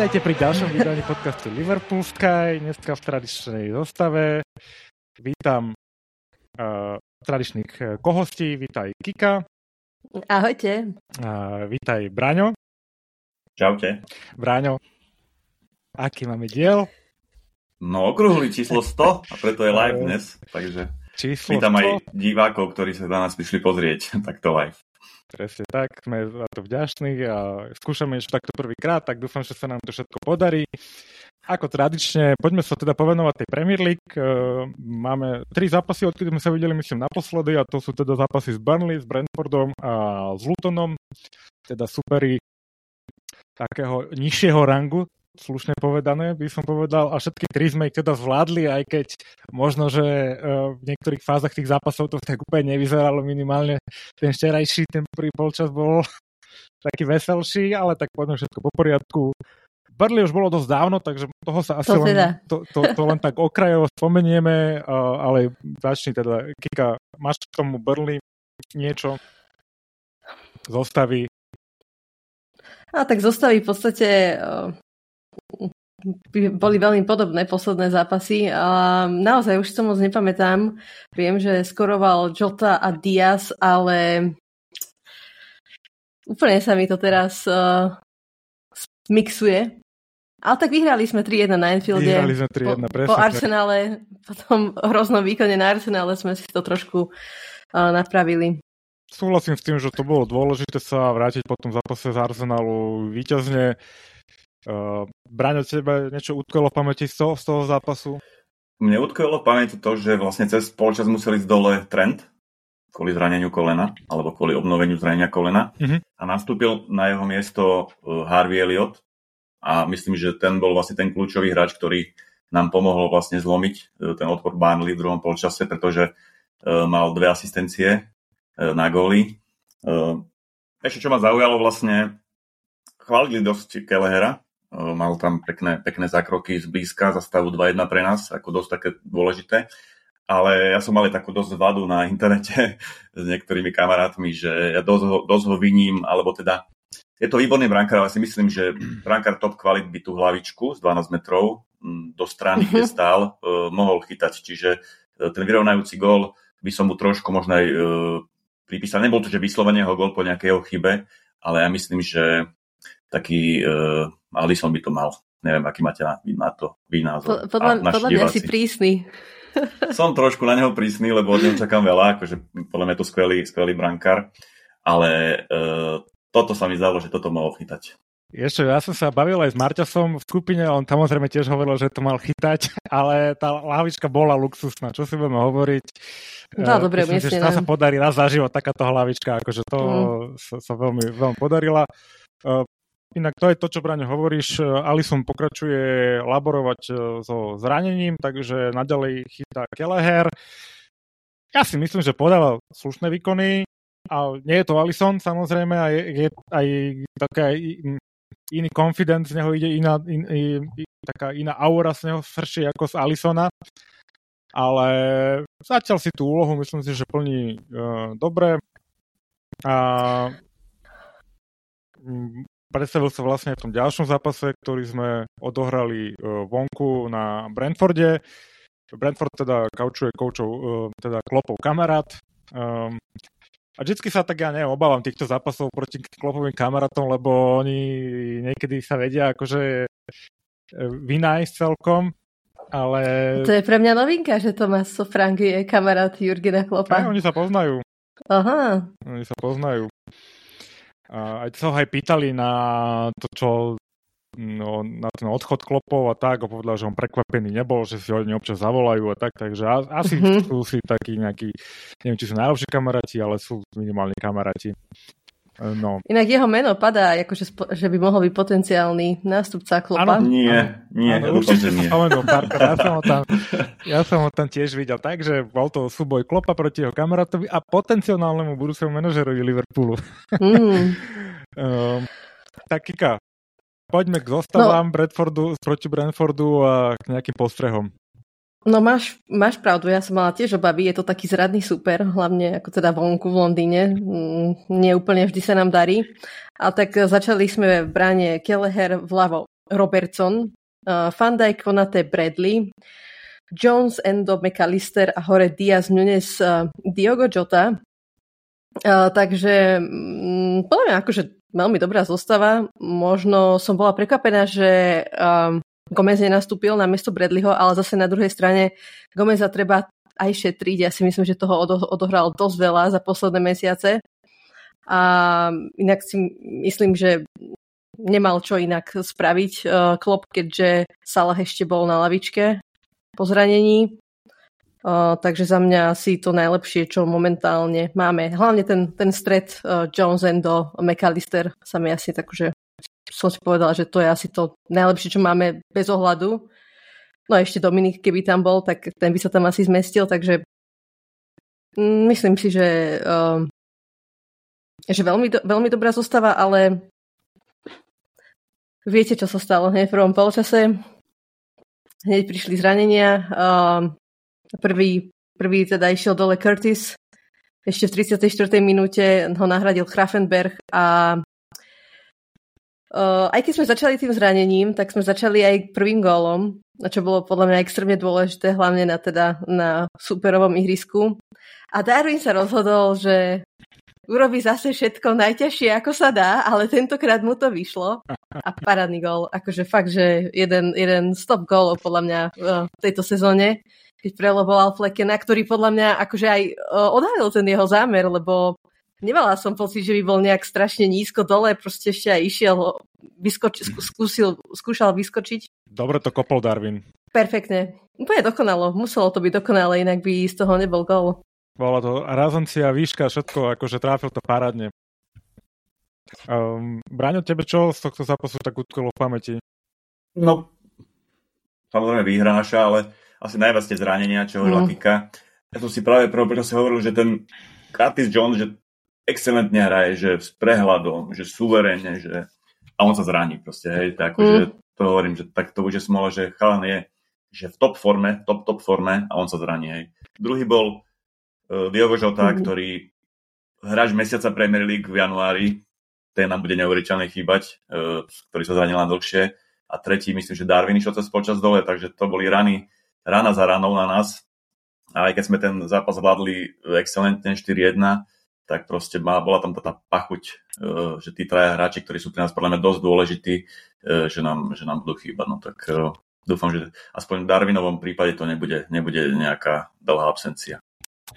Vítajte pri ďalšom vydaní podcastu Liverpool Sky, dneska v tradičnej zostave. Vítam uh, tradičných eh, kohostí, vítaj Kika. Ahojte. Uh, vítaj Braňo. Čaute. Braňo, aký máme diel? No okrúhli číslo 100 a preto je live dnes, takže číslo vítam 100. aj divákov, ktorí sa na nás prišli pozrieť takto live. Presne tak, sme za to vďační a skúšame ešte takto prvýkrát, tak dúfam, že sa nám to všetko podarí. Ako tradične, poďme sa teda povenovať tej Premier League. Máme tri zápasy, odkedy sme sa videli, myslím, naposledy, a to sú teda zápasy s Burnley, s Brentfordom a s Lutonom, teda superi takého nižšieho rangu, slušne povedané, by som povedal. A všetky tri sme ich teda zvládli, aj keď možno, že uh, v niektorých fázach tých zápasov to tak úplne nevyzeralo minimálne. Ten včerajší, ten prvý polčas bol taký veselší, ale tak poďme všetko po poriadku. Burnley už bolo dosť dávno, takže toho sa asi to, len, teda. to, to, to len tak okrajovo spomenieme, uh, ale začni teda, Kika, máš k tomu Burnley niečo? Zostavy? A tak zostavy v podstate uh, boli veľmi podobné posledné zápasy. A naozaj už to moc nepamätám. Viem, že skoroval Jota a Diaz, ale úplne sa mi to teraz uh, mixuje. Ale tak vyhrali sme 3-1 na Enfielde. Vyhrali sme 3-1, po, po Arsenále, po tom hroznom výkone na Arsenále sme si to trošku uh, napravili. Súhlasím s tým, že to bolo dôležité sa vrátiť po tom zápase z Arsenálu víťazne. Uh, Braňo, tebe niečo utkolo v pamäti z toho, z toho zápasu? Mne utkolo v pamäti to, že vlastne cez polčas museli ísť dole trend kvôli zraneniu kolena, alebo kvôli obnoveniu zranenia kolena. Uh-huh. A nastúpil na jeho miesto uh, Harvey Elliot. A myslím, že ten bol vlastne ten kľúčový hráč, ktorý nám pomohol vlastne zlomiť uh, ten odpor Barnley v druhom polčase, pretože uh, mal dve asistencie na góly. Ešte čo ma zaujalo vlastne, chválili dosť Kelehera, mal tam pekné, pekné zákroky z blízka za stavu 2-1 pre nás, ako dosť také dôležité. Ale ja som mal takú dosť vadu na internete s niektorými kamarátmi, že ja dosť ho, dosť ho viním, alebo teda je to výborný brankár, ale si myslím, že brankár top kvalit by tú hlavičku z 12 metrov do strany, kde mhm. stál, uh, mohol chytať. Čiže uh, ten vyrovnajúci gól by som mu trošku možno aj pripísal. Nebol to, že vyslovene ho gól po nejakej chybe, ale ja myslím, že taký uh, Alisson by to mal. Neviem, aký máte na, na to vy názor. Po, podľa, podľa mňa si prísny. Som trošku na neho prísny, lebo od neho čakám veľa, akože podľa mňa je to skvelý, skvelý brankár, ale uh, toto sa mi zdalo, že toto mohol chytať. Ešte, ja som sa bavil aj s Marťasom v skupine, on samozrejme tiež hovoril, že to mal chytať, ale tá hlavička bola luxusná, čo si budeme hovoriť. No, dobre, myslím, že sa podarí raz za život takáto hlavička, akože to mm. sa, sa veľmi, veľmi podarila. Inak to je to, čo Braňo hovoríš. Alison pokračuje laborovať e, so zranením, takže naďalej chytá Keleher. Ja si myslím, že podáva slušné výkony, a nie je to Alison samozrejme, a je, je aj taká iný confidence z neho ide, iná, in, in, taká iná aura z neho srší ako z Alisona. Ale zatiaľ si tú úlohu myslím si, že plní uh, dobre. A predstavil sa vlastne v tom ďalšom zápase, ktorý sme odohrali e, vonku na Brentforde. Brentford teda kaučuje koučov, e, teda klopov kamarát. Um, a vždycky sa tak ja neviem, obávam týchto zápasov proti klopovým kamarátom, lebo oni niekedy sa vedia akože e, vynájsť celkom, ale... To je pre mňa novinka, že Tomas Sofrank je kamarát Jurgena Klopa. Aj, oni sa poznajú. Aha. Oni sa poznajú. A aj sa ho aj pýtali na to, čo no, na ten odchod klopov a tak, a povedal, že on prekvapený nebol, že si ho občas zavolajú a tak, takže asi mm-hmm. sú si takí nejakí, neviem, či sú najlepší kamaráti, ale sú minimálne kamaráti. No. Inak jeho meno padá, akože, že by mohol byť potenciálny nástupca klopa. Áno, nie, nie, ano, určite nie. Spomenul, ja, som ho tam, ja som ho tam tiež videl tak, že bol to súboj klopa proti jeho kamarátovi a potenciálnemu budúcemu manažerovi Liverpoolu. Mm. um, tak Kika, poďme k zostavám no. Bradfordu, proti Brentfordu a k nejakým postrehom. No máš, máš pravdu, ja som mala tiež obavy, je to taký zradný super, hlavne ako teda vonku v Londýne, mm, nie úplne vždy sa nám darí. A tak začali sme v bráne Kelleher vľavo Robertson, Van Dijk, Konate, Bradley, Jones, Endo, McAllister a hore Diaz, Nunes, Diogo Jota. Takže um, podľa mňa akože veľmi dobrá zostava. Možno som bola prekvapená, že Gomez nenastúpil na miesto Bradleyho, ale zase na druhej strane Gomeza treba aj šetriť. Ja si myslím, že toho odohral dosť veľa za posledné mesiace. A inak si myslím, že nemal čo inak spraviť uh, Klopp, keďže Salah ešte bol na lavičke po zranení. Uh, takže za mňa asi to najlepšie, čo momentálne máme. Hlavne ten, ten stred uh, Jones do McAllister sa mi asi tak, že som si povedala, že to je asi to najlepšie, čo máme bez ohľadu. No a ešte Dominik, keby tam bol, tak ten by sa tam asi zmestil, takže myslím si, že, uh, že veľmi, do, veľmi dobrá zostava, ale viete, čo sa stalo hneď v prvom polčase. Hneď prišli zranenia. Uh, prvý, prvý teda išiel dole Curtis. Ešte v 34. minúte ho nahradil Grafenberg a Uh, aj keď sme začali tým zranením, tak sme začali aj prvým gólom, čo bolo podľa mňa extrémne dôležité, hlavne na, teda, na superovom ihrisku. A Darwin sa rozhodol, že urobí zase všetko najťažšie, ako sa dá, ale tentokrát mu to vyšlo. A parádny gól, akože fakt, že jeden, jeden stop gólov podľa mňa uh, v tejto sezóne, keď preloboval Flekena, ktorý podľa mňa akože aj uh, odhalil ten jeho zámer, lebo Nemala som pocit, že by bol nejak strašne nízko dole, proste ešte aj išiel, vyskoč, skúsil, skúšal vyskočiť. Dobre to kopol Darwin. Perfektne. Úplne dokonalo. Muselo to byť dokonale, inak by z toho nebol gol. Bola to razancia, výška, všetko, akože tráfil to parádne. Um, Braňo, tebe čo z tohto zápasu tak utkolo v pamäti? No, samozrejme výhra naša, ale asi najviac tie zranenia, čo hovorila mm. Kika. Ja som si práve prvom si hovoril, že ten Curtis Jones, že excelentne hraje, že s prehľadom, že suverénne, že a on sa zraní proste, hej, tak mm. že to hovorím, že tak to už je smola, že chalan je že v top forme, top, top forme a on sa zraní, hej. Druhý bol uh, Diogo Jota, mm. ktorý hráč mesiaca Premier League v januári, ten nám bude neuveriteľne chýbať, uh, ktorý sa zranil na dlhšie. A tretí, myslím, že Darwin išiel cez počas dole, takže to boli rany, rana za ranou na nás. A aj keď sme ten zápas vládli excelentne 4-1, tak proste má, bola tam tá pachuť, e, že tí traja hráči, ktorí sú pre nás podľa mňa dosť dôležití, e, že nám, že nám budú chýbať. No tak e, dúfam, že aspoň v Darwinovom prípade to nebude, nebude nejaká dlhá absencia.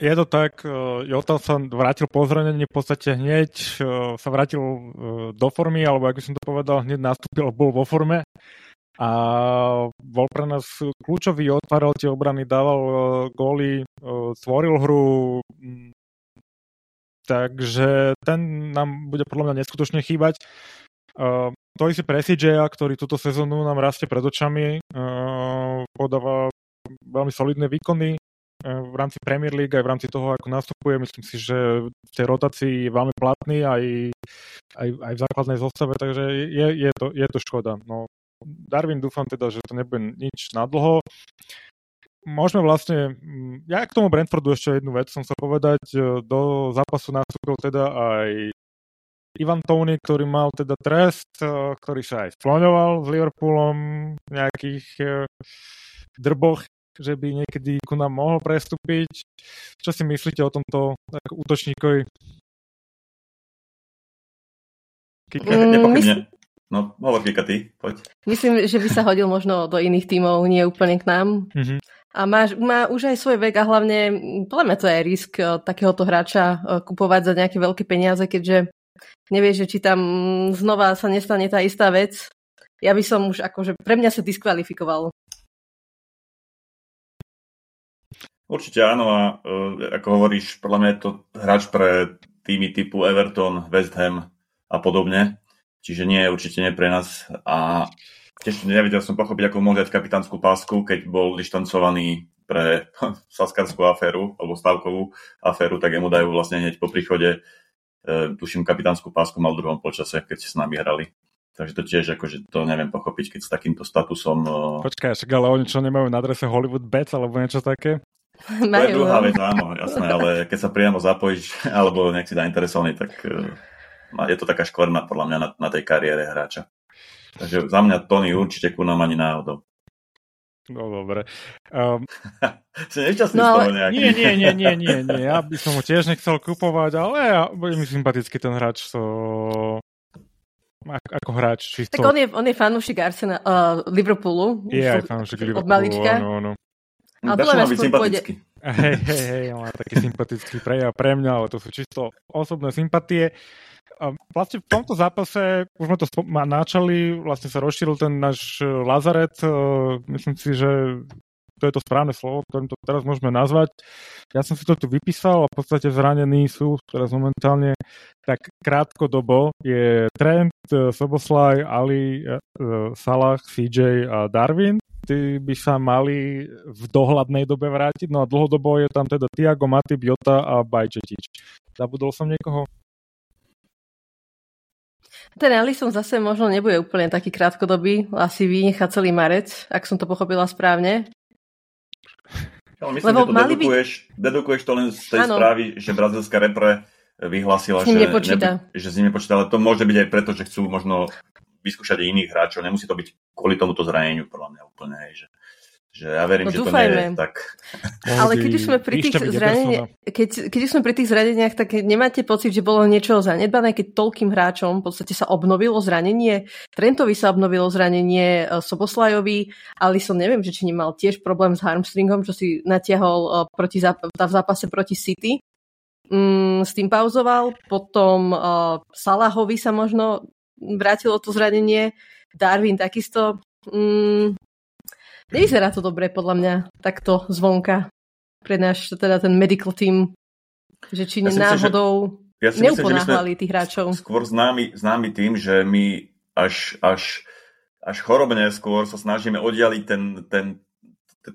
Je to tak, Jota sa vrátil po zranení, v podstate hneď sa vrátil do formy, alebo ako som to povedal, hneď nastúpil, bol vo forme a bol pre nás kľúčový, otváral tie obrany, dával góly, stvoril hru, Takže ten nám bude podľa mňa neskutočne chýbať. Uh, to si pre CJ, ktorý túto sezónu nám rastie pred očami, uh, podáva veľmi solidné výkony uh, v rámci Premier League aj v rámci toho, ako nastupuje. Myslím si, že v tej rotácii je veľmi platný aj, aj, aj v základnej zostave, takže je, je, to, je to škoda. No, Darwin dúfam teda, že to nebude nič na dlho môžeme vlastne, mm, ja k tomu Brentfordu ešte jednu vec som sa povedať, e, do zápasu nastúpil teda aj Ivan Tony, ktorý mal teda trest, e, ktorý sa aj skloňoval s Liverpoolom v nejakých e, drboch, že by niekedy ku nám mohol prestúpiť. Čo si myslíte o tomto tak, útočníkovi? Kika, mm, No, hovor Kika, ty, poď. Myslím, že by sa hodil možno do iných tímov, nie úplne k nám. Mm-hmm. A má, má už aj svoj vek a hlavne, podľa mňa to je risk eh, takéhoto hráča eh, kupovať za nejaké veľké peniaze, keďže nevie, že či tam znova sa nestane tá istá vec. Ja by som už akože, pre mňa sa diskvalifikoval. Určite áno a uh, ako hovoríš, podľa mňa je to hráč pre týmy typu Everton, West Ham a podobne. Čiže nie, určite nie pre nás. A Tiež nevedel som pochopiť, ako mohol dať kapitánsku pásku, keď bol dištancovaný pre saskarskú aféru, alebo stavkovú aféru, tak mu dajú vlastne hneď po príchode, e, tuším, kapitánsku pásku mal v druhom počase, keď s nami hrali. Takže to tiež akože to neviem pochopiť, keď s takýmto statusom... E, Počkaj, však ale oni čo nemajú na adrese Hollywood Bets alebo niečo také? To je druhá vec, áno, jasné, ale keď sa priamo zapojíš alebo nejak si zainteresovaný, tak e, je to taká škvrna podľa mňa na, na tej kariére hráča. Takže za mňa Tony určite ku nám ani náhodou. No dobre. Um, si nešťastný no, ale... z toho nejaký. Nie, nie, nie, nie, nie, nie. Ja by som ho tiež nechcel kupovať, ale ja, bude mi sympatický ten hráč, so... ako, ako hráč. Čisto... Tak on je, on je fanúšik Arsenal, uh, Liverpoolu. Je aj fanúšik Liverpoolu, od malička. No, no. Ale podľa mňa pôjde... Hej, hej, hej, on má taký sympatický prejav pre mňa, ale to sú čisto osobné sympatie. Vlastne v tomto zápase, už sme to načali, vlastne sa rozšíril ten náš e, Lazaret. E, myslím si, že to je to správne slovo, ktorým to teraz môžeme nazvať. Ja som si to tu vypísal a v podstate zranení sú teraz momentálne tak krátkodobo je Trent, e, Soboslaj, Ali, Salah, CJ a Darwin. Tí by sa mali v dohľadnej dobe vrátiť, no a dlhodobo je tam teda Tiago, Matip, Jota a Bajčetič. Zabudol som niekoho? Ten Alison zase možno nebude úplne taký krátkodobý, asi vynechá celý marec, ak som to pochopila správne. Ale myslím, Lebo že to dedukuješ, by... dedukuješ to len z tej ano. správy, že brazilská repre vyhlásila, že, nepočíta. Ne, že s ním nepočíta, ale to môže byť aj preto, že chcú možno vyskúšať aj iných hráčov. Nemusí to byť kvôli tomuto zraneniu, podľa mňa úplne. Hej, že že ja verím, no, že dúfajme. to nie je tak. Ale keď už sme pri tých, zraneniach, keď, keď už sme pri tých zraneniach, tak nemáte pocit, že bolo niečo zanedbané, keď toľkým hráčom v podstate sa obnovilo zranenie. Trentovi sa obnovilo zranenie, e, Soboslajovi, som neviem, že či nemal tiež problém s harmstringom, čo si natiahol e, proti, v zápase proti City. Mm, s tým pauzoval. Potom uh, Salahovi sa možno vrátilo to zranenie. Darwin takisto. Mm, Nevyzerá to dobre podľa mňa takto zvonka pre náš teda ten medical team, že či ja náhodou ja neuponáhľali tých hráčov. Skôr známy, známy tým, že my až, až, až chorobne skôr sa snažíme oddialiť ten, ten,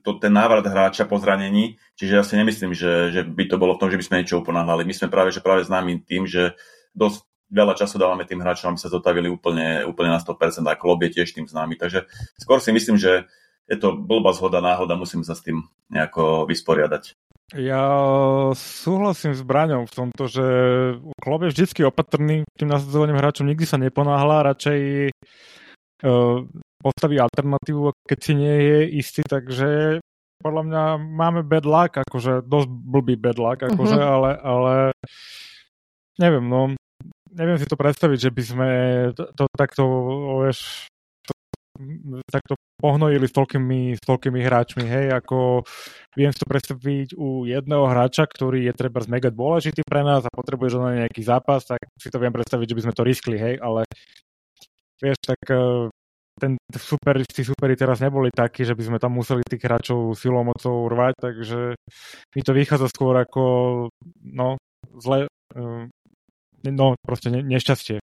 to, ten návrat hráča po zranení, čiže ja si nemyslím, že, že by to bolo v tom, že by sme niečo uponáhľali. My sme práve, že práve známi tým, že dosť veľa času dávame tým hráčom, aby sa zotavili úplne, úplne na 100% a klub je tiež tým známy. Takže skôr si myslím, že je to blbá zhoda, náhoda, musím sa s tým nejako vysporiadať. Ja súhlasím s Braňom v tomto, že klub je vždy opatrný tým nasadzovaním hráčom, nikdy sa neponáhla, radšej uh, postaví alternatívu, keď si nie je istý, takže podľa mňa máme bad luck, akože dosť blbý bad luck, akože, uh-huh. ale, ale neviem, no neviem si to predstaviť, že by sme to, to takto, vieš, takto pohnojili s toľkými, s toľkými hráčmi, hej, ako viem si to predstaviť u jedného hráča, ktorý je treba mega dôležitý pre nás a potrebuje na nejaký zápas, tak si to viem predstaviť, že by sme to riskli, hej, ale vieš, tak eh, ten super, tí superi teraz neboli takí, že by sme tam museli tých hráčov silou mocou rvať, takže mi to vychádza skôr ako no, zle, eh, no proste nešťastie.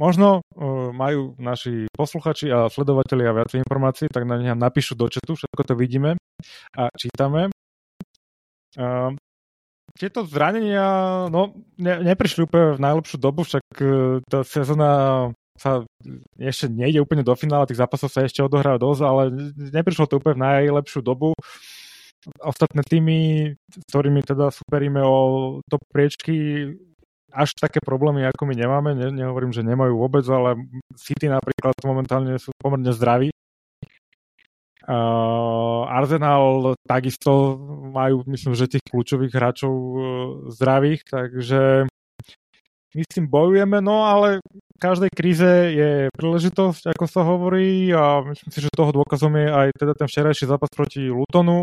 Možno uh, majú naši posluchači a sledovatelia viac informácií, tak na nich napíšu do četu, všetko to vidíme a čítame. Uh, tieto zranenia no, ne, neprišli úplne v najlepšiu dobu, však uh, tá sezóna sa ešte nejde úplne do finále, tých zápasov sa ešte odohrá dosť, ale neprišlo to úplne v najlepšiu dobu. Ostatné týmy, s ktorými teda superíme o top priečky, až také problémy, ako my nemáme. Ne, nehovorím, že nemajú vôbec, ale City napríklad momentálne sú pomerne zdraví. Uh, Arsenal takisto majú, myslím, že tých kľúčových hráčov uh, zdravých, takže myslím, bojujeme, no ale v každej kríze je príležitosť, ako sa hovorí a myslím si, že toho dôkazom je aj teda ten včerajší zápas proti Lutonu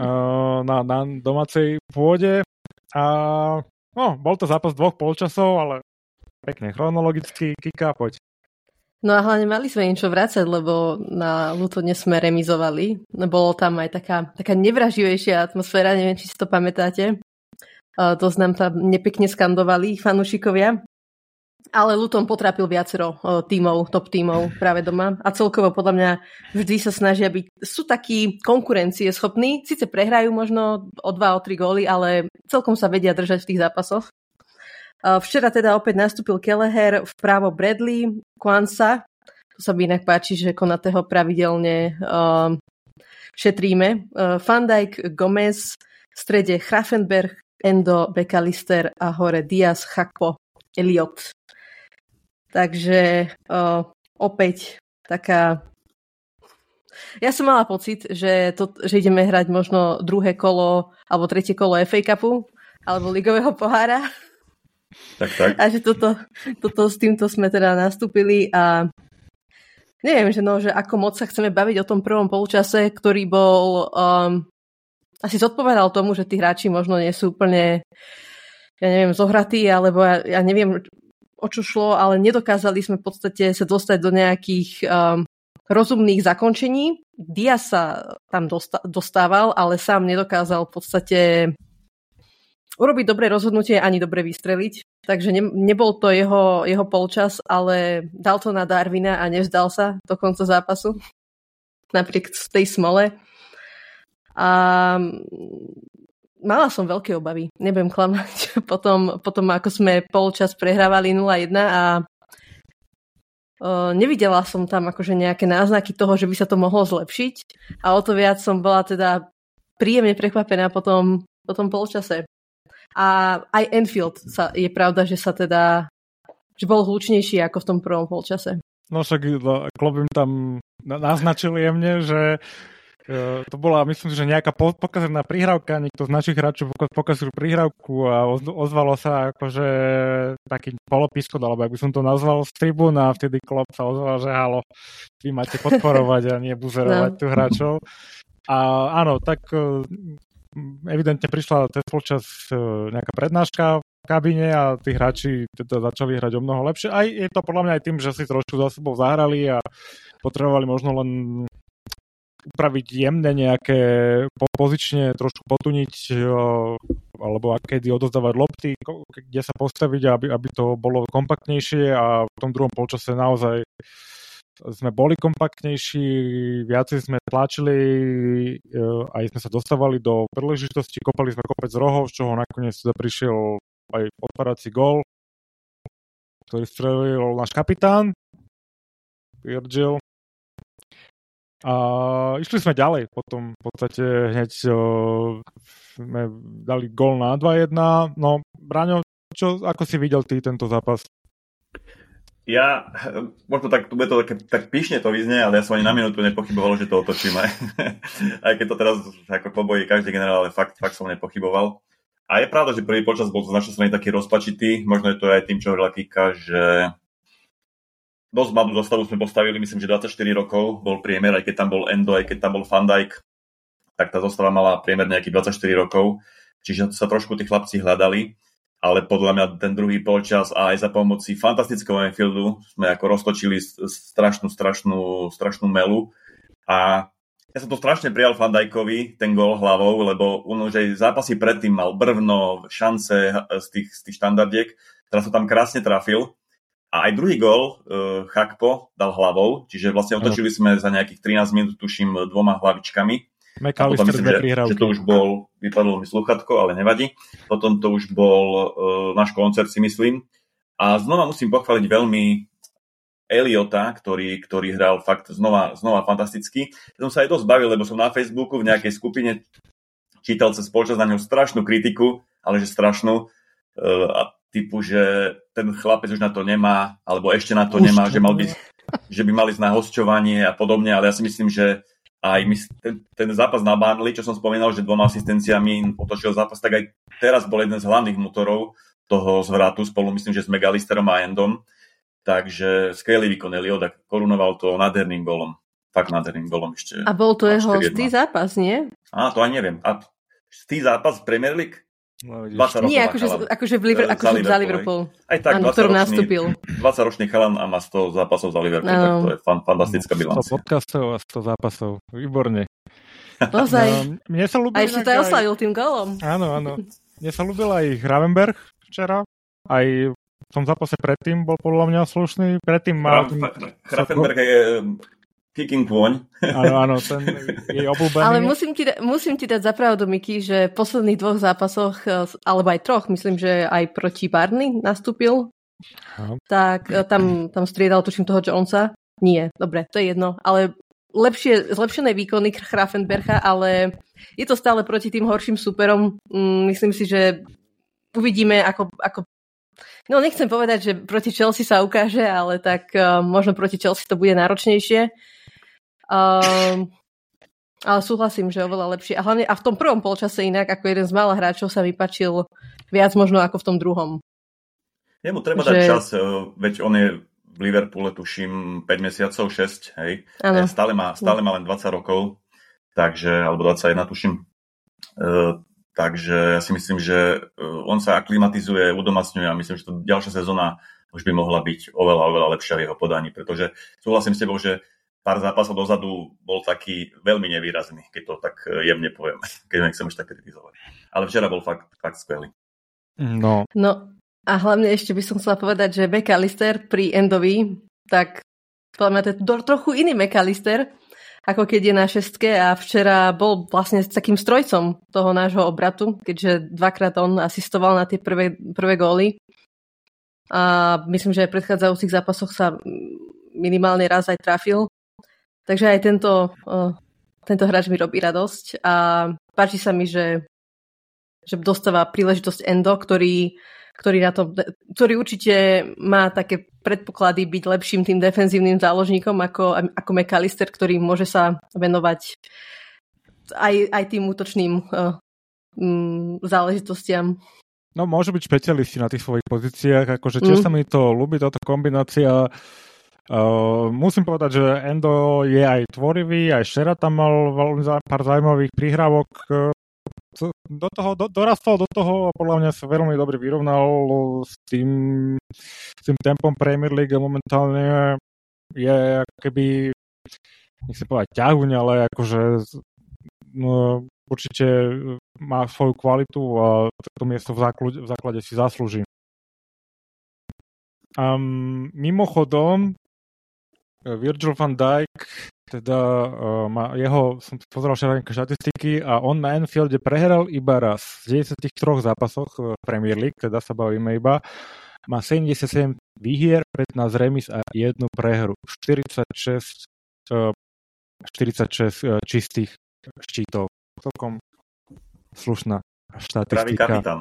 uh, na, na domácej pôde. A no, bol to zápas dvoch polčasov, ale pekne chronologicky, Kika, poď. No a hlavne mali sme im čo vrácať, lebo na Lutone sme remizovali. Bolo tam aj taká, taká nevraživejšia atmosféra, neviem, či si to pamätáte. Uh, to nám tam nepekne skandovali fanúšikovia. Ale Luton potrápil viacero tímov, top tímov práve doma a celkovo podľa mňa vždy sa snažia byť, sú takí konkurencie schopní, síce prehrajú možno o dva, o tri góly, ale celkom sa vedia držať v tých zápasoch. Včera teda opäť nastúpil Kelleher, vpravo Bradley, Kwanza, to sa mi inak páči, že Konatého pravidelne uh, šetríme. Uh, Van Dijk, Gomez, v strede Grafenberg, Endo, Bekalister a hore Diaz, Chakpo, Elliot. Takže o, opäť taká... Ja som mala pocit, že, to, že ideme hrať možno druhé kolo alebo tretie kolo FA Cupu alebo ligového pohára. Tak, tak. A že toto, toto s týmto sme teda nastúpili a neviem, že, no, že ako moc sa chceme baviť o tom prvom polčase, ktorý bol um, asi zodpovedal tomu, že tí hráči možno nie sú úplne ja neviem, zohratí, alebo ja, ja neviem, o čo šlo, ale nedokázali sme v podstate sa dostať do nejakých um, rozumných zakončení. Dia sa tam dostával, ale sám nedokázal v podstate urobiť dobré rozhodnutie ani dobre vystreliť. Takže ne, nebol to jeho, jeho polčas, ale dal to na Darwina a nevzdal sa do konca zápasu. Napriek tej smole. A mala som veľké obavy, nebudem klamať. Potom, potom ako sme polčas prehrávali 0-1 a uh, nevidela som tam akože nejaké náznaky toho, že by sa to mohlo zlepšiť. A o to viac som bola teda príjemne prekvapená po tom, po tom polčase. A aj Enfield sa, je pravda, že sa teda že bol hlučnejší ako v tom prvom polčase. No však Klobim tam naznačil jemne, že to bola, myslím, že nejaká pokazená prihrávka, niekto z našich hráčov pokazil prihrávku a ozvalo sa akože taký polopiskot, alebo ak by som to nazval z tribún a vtedy Klob sa ozval, že halo, vy máte podporovať a nie buzerovať no. tu hráčov. A áno, tak uh, evidentne prišla cez polčas e, nejaká prednáška v kabíne a tí hráči teda začali hrať o mnoho lepšie. Aj je to podľa mňa aj tým, že si trošku za sebou zahrali a potrebovali možno len upraviť jemne nejaké pozične, trošku potuniť alebo kedy odozdávať lopty, kde sa postaviť, aby, aby to bolo kompaktnejšie a v tom druhom polčase naozaj sme boli kompaktnejší, viacej sme tlačili, e, aj sme sa dostávali do príležitosti, kopali sme kopec rohov, z čoho nakoniec teda prišiel aj otvárací gol, ktorý strelil náš kapitán, Virgil. A išli sme ďalej, potom v podstate hneď o, sme dali gol na 2-1. No, Braňo, čo, ako si videl ty tento zápas? Ja, možno tak, bude to také, tak píšne to vyznie, ale ja som ani na minútu nepochyboval, že to otočíme. aj keď to teraz ako pobojí každý generál, ale fakt, fakt som nepochyboval. A je pravda, že prvý počas bol z našej strany taký rozpačitý, možno je to aj tým, čo hovorila Kika, že dosť mladú zostavu sme postavili, myslím, že 24 rokov bol priemer, aj keď tam bol Endo, aj keď tam bol Van Dijk, tak tá zostava mala priemer nejakých 24 rokov, čiže sa trošku tí chlapci hľadali ale podľa mňa ten druhý polčas a aj za pomoci fantastického Enfieldu sme ako roztočili strašnú, strašnú, strašnú melu. A ja som to strašne prijal Fandajkovi, ten gol hlavou, lebo on už aj zápasy predtým mal brvno, šance z tých, z tých štandardiek, teraz sa tam krásne trafil. A aj druhý gol uh, Chakpo dal hlavou, čiže vlastne otočili sme za nejakých 13 minút, tuším, dvoma hlavičkami. McAllister myslím, že, že to už bol, vypadlo mi sluchatko, ale nevadí. Potom to už bol uh, náš koncert, si myslím. A znova musím pochváliť veľmi Eliota, ktorý, ktorý hral fakt znova, znova fantasticky. Som sa aj dosť bavil, lebo som na Facebooku v nejakej skupine čítal cez počas na ňu strašnú kritiku, ale že strašnú. Uh, a typu, že ten chlapec už na to nemá, alebo ešte na to už nemá, to že, mal byť, že by mali ísť na hosťovanie a podobne, ale ja si myslím, že aj my, ten, ten zápas na Barnley, čo som spomínal, že dvoma asistenciami otočil zápas, tak aj teraz bol jeden z hlavných motorov toho zvratu, spolu myslím, že s Megalisterom a Endom. Takže skvelý výkon Eliot a korunoval to nádherným golom. Fakt nádherným golom ešte. A bol to jeho stý zápas, nie? Á, to ani neviem. A stý zápas Premier League? No, Nie, akože, akože, v Liver, akože za Liverpool. Aj tak, ano, 20 nastúpil. 20-ročný chalan a má 100 zápasov za Liverpool, no. tak to je fan, fantastická bilancia. 100 podcastov a 100 zápasov, výborne. Naozaj. No, mne sa a ešte to aj oslavil tým golom. Áno, áno. Mne sa ľúbil aj Gravenberg včera, aj v tom zápase predtým bol podľa mňa slušný. Predtým mal... Gravenberg je kicking kôň. Áno, áno, ten je obľúbený. Ale musím ti, musím ti dať zapravdu, Miky, že v posledných dvoch zápasoch, eh, alebo aj troch, myslím, že aj proti Barney nastúpil, Aha. tak eh, tam, tam striedal, tuším, toho Jonesa. Nie, dobre, to je jedno, ale lepšie, zlepšené výkony Grafenbercha, ale je to stále proti tým horším superom. Mm, myslím si, že uvidíme, ako, ako No nechcem povedať, že proti Chelsea sa ukáže, ale tak uh, možno proti Chelsea to bude náročnejšie. Um, ale súhlasím, že oveľa lepšie. A hlavne a v tom prvom polčase inak, ako jeden z mála hráčov sa vypačil viac možno ako v tom druhom. Jemu treba že... dať čas, veď on je v Liverpoole, tuším, 5 mesiacov, 6, hej. Ano. Stále má, stále má len 20 rokov, takže, alebo 21, tuším. Uh, Takže ja si myslím, že e, on sa aklimatizuje, udomasňuje a myslím, že to ďalšia sezóna už by mohla byť oveľa, oveľa lepšia v jeho podaní, pretože súhlasím s tebou, že pár zápasov dozadu bol taký veľmi nevýrazný, keď to tak e, jemne poviem, keď nechcem už tak kritizovať. Ale včera bol fakt, fakt skvelý. No. no a hlavne ešte by som chcela povedať, že McAllister pri Endovi, tak podľa mňa to je trochu iný McAllister, ako keď je na šestke a včera bol vlastne s takým strojcom toho nášho obratu, keďže dvakrát on asistoval na tie prvé, prvé góly. A myslím, že aj v predchádzajúcich zápasoch sa minimálne raz aj trafil. Takže aj tento, tento hráč mi robí radosť a páči sa mi, že, že dostáva príležitosť Endo, ktorý ktorý, na to, ktorý určite má také predpoklady byť lepším tým defenzívnym záložníkom ako, ako McAllister, ktorý môže sa venovať aj, aj tým útočným uh, um, záležitostiam. No môžu byť špecialisti na tých svojich pozíciách, akože tiež mm. sa mi to ľúbi, táto kombinácia. Uh, musím povedať, že Endo je aj tvorivý, aj Šera tam mal veľmi pár zaujímavých prihrávok, do toho, do, dorastal do toho a podľa mňa sa veľmi dobre vyrovnal s tým, s tým tempom Premier League momentálne je keby nech sa povedať ťahuň, ale akože no, určite má svoju kvalitu a to miesto v základe, v základe si zaslúži. Um, mimochodom, Virgil van Dijk teda uh, má jeho, som pozeral všetky štatistiky a on na Anfielde prehral iba raz v 93 zápasoch v Premier League, teda sa bavíme iba. Má 77 výhier, 15 remis a jednu prehru. 46, uh, 46 uh, čistých štítov. Celkom slušná štatistika. Pravý kapitán.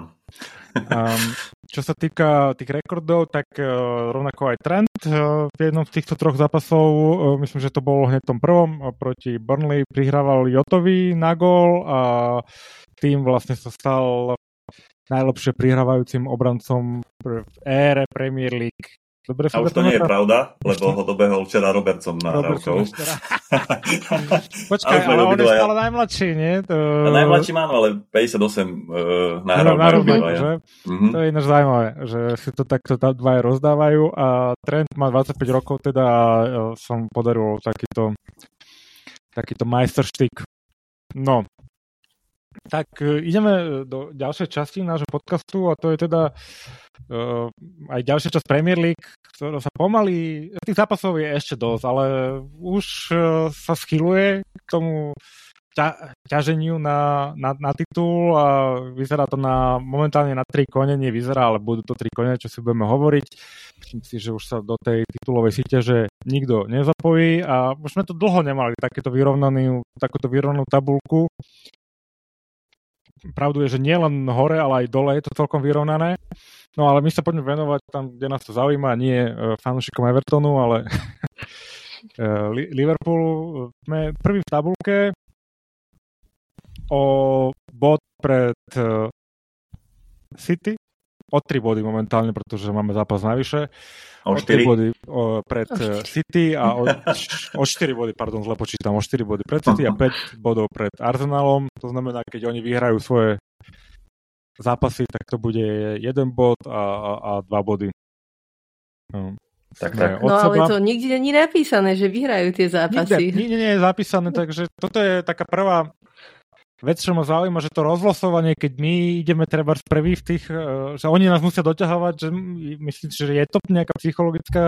Um, čo sa týka tých rekordov, tak uh, rovnako aj Trent uh, v jednom z týchto troch zápasov, uh, myslím, že to bolo hneď tom prvom, uh, proti Burnley prihrával Jotovi na gól a tým vlastne sa stal najlepšie prihrávajúcim obrancom v ére Premier League Dobre a už to nie je pravda, lebo ho dobehol včera Robertson na Robertson Počkaj, ale on je stále najmladší, nie? To... A najmladší má, ale 58 uh, nahral na že? Mm-hmm. To je ináč zaujímavé, že si to takto dvaja rozdávajú a Trent má 25 rokov, teda uh, som podaril takýto takýto majsterštyk. No, tak e, ideme e, do ďalšej časti nášho podcastu a to je teda uh, aj ďalšia časť Premier League, ktorá sa pomaly, tých zápasov je ešte dosť, ale už uh, sa schyluje k tomu ťa, ťaženiu na, na, na titul a vyzerá to na, momentálne na tri kone, nevyzerá, ale budú to tri kone, čo si budeme hovoriť. Myslím si, že už sa do tej titulovej že nikto nezapojí a už sme to dlho nemali takéto vyrovnanú, takúto vyrovnanú tabulku pravdu je, že nie len hore, ale aj dole je to celkom vyrovnané. No ale my sa poďme venovať tam, kde nás to zaujíma, nie uh, fanúšikom Evertonu, ale uh, Liverpoolu. Sme prvý v tabulke o bod pred uh, City, o 3 body momentálne, pretože máme zápas najvyššie. O 4 body o, pred o eh, City a o, o 4 body, pardon, zle počítam, o 4 body pred City a 5 bodov pred Arsenalom. To znamená, keď oni vyhrajú svoje zápasy, tak to bude jeden bod a, a, a dva body. No. Tak, tak. No ale to nikde není napísané, že vyhrajú tie zápasy. Nikde, nikde nie je zapísané, takže toto je taká prvá vec, čo ma zaujíma, že to rozlosovanie, keď my ideme treba prvý v tých, e, že oni nás musia doťahovať, že myslím, že je to nejaká psychologická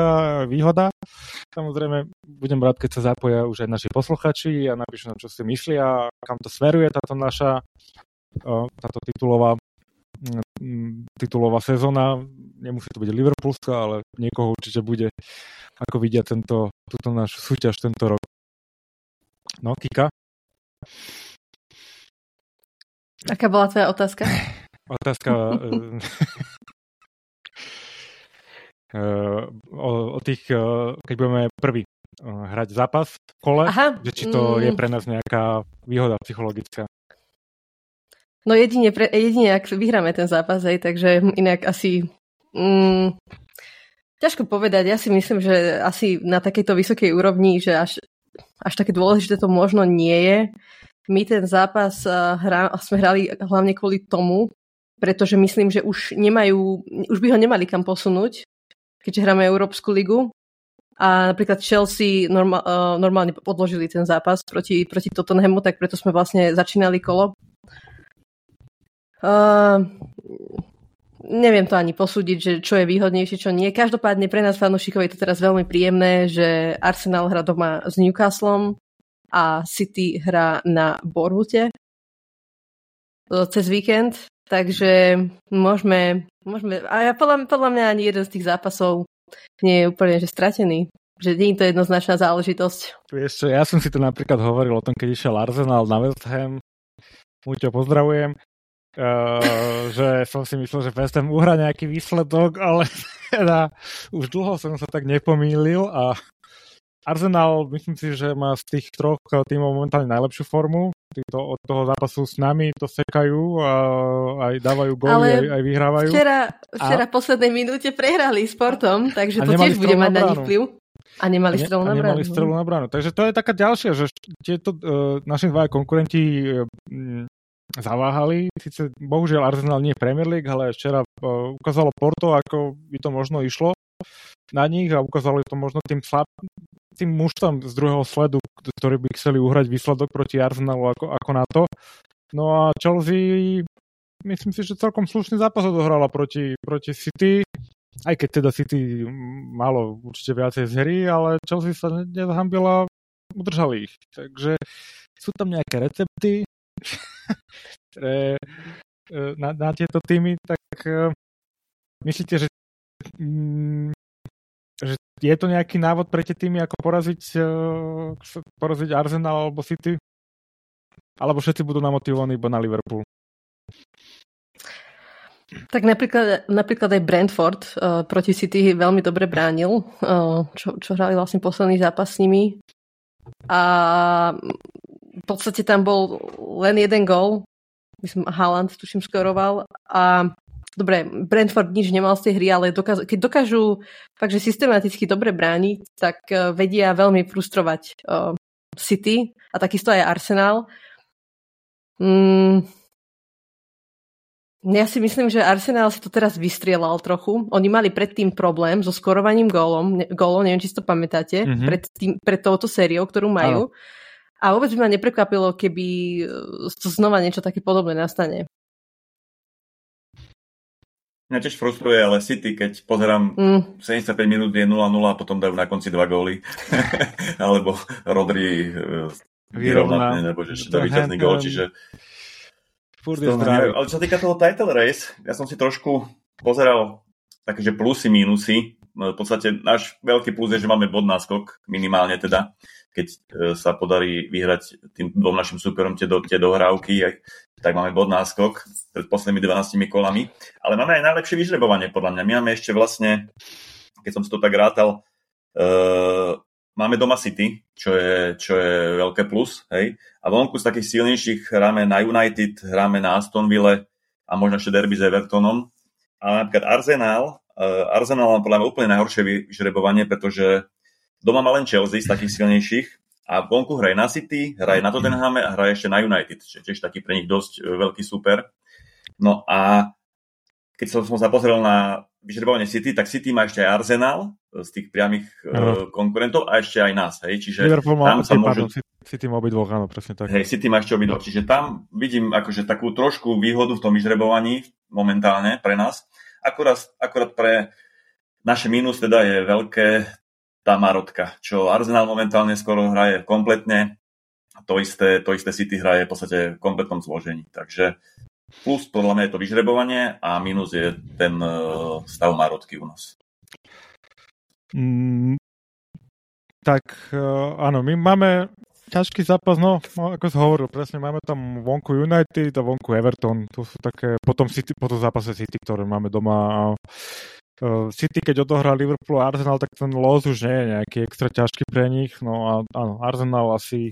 výhoda. Samozrejme, budem rád, keď sa zapoja už aj naši posluchači a napíšu nám, čo si myslia, kam to smeruje táto naša e, táto titulová titulová sezóna. Nemusí to byť Liverpoolská, ale niekoho určite bude, ako vidia tento, túto náš súťaž tento rok. No, Kika? Aká bola tvoja otázka? Otázka... Eh, o, o tých, keď budeme prvý hrať zápas v kole, Aha. že či to mm. je pre nás nejaká výhoda psychologická. No jedine, pre, jedine ak vyhráme ten zápas, aj, takže inak asi... Mm, ťažko povedať, ja si myslím, že asi na takejto vysokej úrovni, že až, až také dôležité to možno nie je. My ten zápas hra, sme hrali hlavne kvôli tomu, pretože myslím, že už nemajú, už by ho nemali kam posunúť, keďže hráme Európsku ligu. A napríklad Chelsea normál, uh, normálne podložili ten zápas proti, proti Tottenhamu, tak preto sme vlastne začínali kolo. Uh, neviem to ani posúdiť, že čo je výhodnejšie, čo nie. Každopádne pre nás fanúšikov je to teraz veľmi príjemné, že Arsenal hrá doma s Newcastlom a City hrá na Borvute cez víkend, takže môžeme, môžeme a ja podľa, podľa mňa ani jeden z tých zápasov nie je úplne že stratený. Že nie je to jednoznačná záležitosť. Vieš čo, ja som si to napríklad hovoril o tom, keď išiel Arsenal na West Ham. Muťo, pozdravujem. Uh, že som si myslel, že West Ham uhra nejaký výsledok, ale teda už dlho som sa tak nepomýlil a Arsenal myslím si, že má z tých troch tímov momentálne najlepšiu formu. Títo od toho zápasu s nami to sekajú a aj dávajú góly, aj, aj vyhrávajú. Včera, včera a... v poslednej minúte prehrali sportom, takže to tiež bude mať na nich vplyv. A nemali strelu na bránu. Nemali strelu na bránu. Takže to je taká ďalšia, že tieto uh, naši dva konkurenti uh, zaváhali. Sice bohužiaľ Arsenal nie je Premier League, ale včera uh, ukázalo Porto, ako by to možno išlo na nich a ukázalo to možno tým slab, tým mužstvom z druhého sledu, ktorí by chceli uhrať výsledok proti Arsenalu ako, ako na to. No a Chelsea myslím si, že celkom slušný zápas odohrala proti, proti City, aj keď teda City malo určite viacej z hry, ale Chelsea sa nezahambila, udržali ich. Takže sú tam nejaké recepty, e, na, na tieto týmy, tak uh, myslíte, že, mm, že je to nejaký návod pre tie týmy, ako poraziť, uh, poraziť Arsenal alebo City? Alebo všetci budú namotivovaní iba na Liverpool? Tak napríklad, napríklad aj Brentford uh, proti City veľmi dobre bránil, uh, čo, čo hrali vlastne posledný zápas s nimi. A v podstate tam bol len jeden gol, myslím Haaland tuším skoroval a dobre, Brentford nič nemal z tej hry, ale dokaz, keď dokážu fakt, že systematicky dobre brániť, tak uh, vedia veľmi frustrovať uh, City a takisto aj Arsenal. Mm, ja si myslím, že Arsenal si to teraz vystrielal trochu. Oni mali predtým problém so skorovaním gólom, gólom neviem, či si to pamätáte, mm-hmm. pred, tým, pred touto sériou, ktorú majú. Ano. A vôbec by ma neprekvapilo, keby e, to znova niečo také podobné nastane. Mňa tiež frustruje, ale City, keď pozerám mm. 75 minút je 0-0 a potom dajú na konci dva góly. Alebo Rodri e, vyrovná, nebo že dá víťazný gól, čiže Furt je zdravý. Ale čo sa týka toho title race, ja som si trošku pozeral takže plusy, mínusy. No, v podstate náš veľký plus je, že máme bod náskok, minimálne teda keď e, sa podarí vyhrať tým dvom našim superom tie, do, tie dohrávky, tak máme bod náskok pred poslednými 12 kolami. Ale máme aj najlepšie vyžrebovanie, podľa mňa. My máme ešte vlastne, keď som si to tak rátal, uh, máme doma City, čo je, čo je veľké plus, hej. A vonku z takých silnejších hráme na United, hráme na Aston Ville a možno ešte derby s Evertonom. A napríklad Arsenal, uh, Arsenal mám podľa mňa úplne najhoršie vyžrebovanie, pretože Doma má len Chelsea z takých silnejších a vonku hraje na City, hraje na Tottenhame a hraje ešte na United, čo je tiež taký pre nich dosť e, veľký super. No a keď som, som sa pozrel na vyžrebovanie City, tak City má ešte aj Arsenal e, z tých priamých uh, konkurentov a ešte aj nás. Hej. Čiže Liverpool tam sa môžu... City má obidvoch, áno, presne tak. Hej, City má ešte obidvoch. Čiže tam vidím akože takú trošku výhodu v tom vyžrebovaní momentálne pre nás. Akurát, akurát pre naše mínus teda je veľké tá marotka, čo Arsenal momentálne skoro hraje kompletne to isté, to isté City hraje v podstate v kompletnom zložení. Takže plus podľa mňa je to vyžrebovanie a minus je ten e, stav marotky u nás. Mm, tak e, áno, my máme ťažký zápas, no, no ako som hovoril, presne máme tam vonku United a vonku Everton, to sú také, potom, City, potom zápase City, ktoré máme doma a City, keď odohral Liverpool a Arsenal, tak ten los už nie je nejaký extra ťažký pre nich. No a áno, Arsenal asi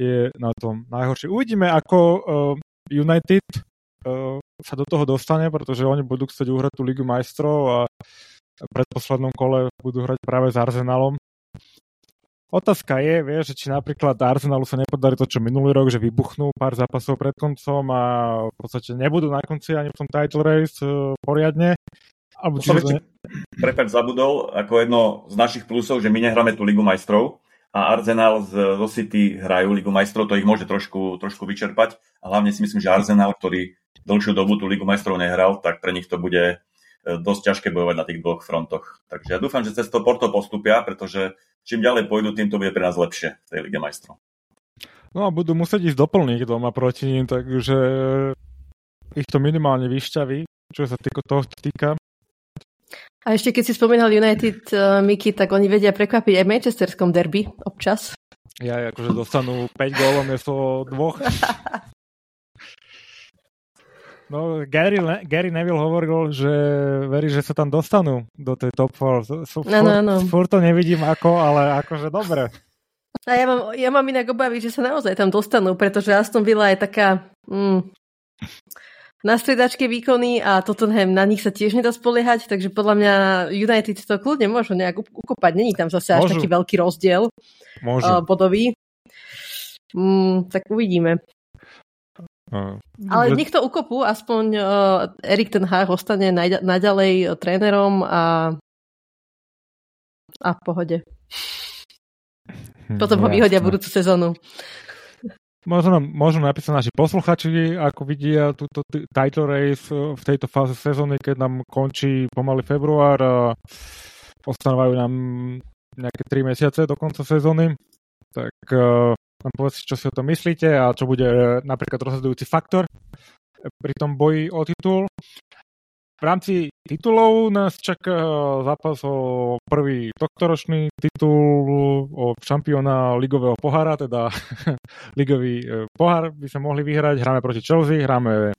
je na tom najhoršie. Uvidíme, ako uh, United uh, sa do toho dostane, pretože oni budú chcieť uhrať tú Ligu majstrov a v predposlednom kole budú hrať práve s Arsenalom. Otázka je, vie, že či napríklad Arsenalu sa nepodarí to, čo minulý rok, že vybuchnú pár zápasov pred koncom a v podstate nebudú na konci ani v tom title race uh, poriadne. Alebo či ešte, prepáč, zabudol ako jedno z našich plusov, že my nehráme tú Ligu majstrov a Arsenal z, zo City hrajú Ligu majstrov, to ich môže trošku, trošku vyčerpať a hlavne si myslím, že Arsenal, ktorý dlhšiu dobu tú Ligu majstrov nehral, tak pre nich to bude E, dosť ťažké bojovať na tých dvoch frontoch. Takže ja dúfam, že cez to Porto postupia, pretože čím ďalej pôjdu, tým to bude pre nás lepšie v tej Lige majstrov. No a budú musieť ísť doplniť doma proti ním, takže ich to minimálne vyšťaví, čo sa týko toho týka. A ešte keď si spomínal United, uh, Miky, tak oni vedia prekvapiť aj v Manchesterskom derby občas. Ja, akože dostanú 5 gólov miesto dvoch. No, Gary, Gary Neville hovoril, že verí, že sa tam dostanú do tej top 4. Fur, no, no, no. Fur to nevidím ako, ale akože dobre. A ja mám, ja mám inak obavy, že sa naozaj tam dostanú, pretože Aston Villa je taká mm, na stredačke výkony a Tottenham na nich sa tiež nedá spoliehať, takže podľa mňa United to kľudne môžu nejak ukopať. Není tam zase až môžu. taký veľký rozdiel uh, bodový. Mm, tak uvidíme. Uh, Ale že... nech to ukopú, aspoň uh, Erik ten Hag ostane naď- naďalej trénerom a a v pohode. Hm, Potom ho vyhodia budúcu sezónu. Možno nám, možno napísať naši posluchači, ako vidia túto title race v tejto fáze sezóny, keď nám končí pomaly február a ostávajú nám nejaké 3 mesiace do konca sezóny. Tak uh, nám povedz, čo si o tom myslíte a čo bude e, napríklad rozhodujúci faktor pri tom boji o titul. V rámci titulov nás čaká zápas o prvý tohtoročný titul o šampióna ligového pohára, teda ligový e, pohár by sme mohli vyhrať. Hráme proti Chelsea, hráme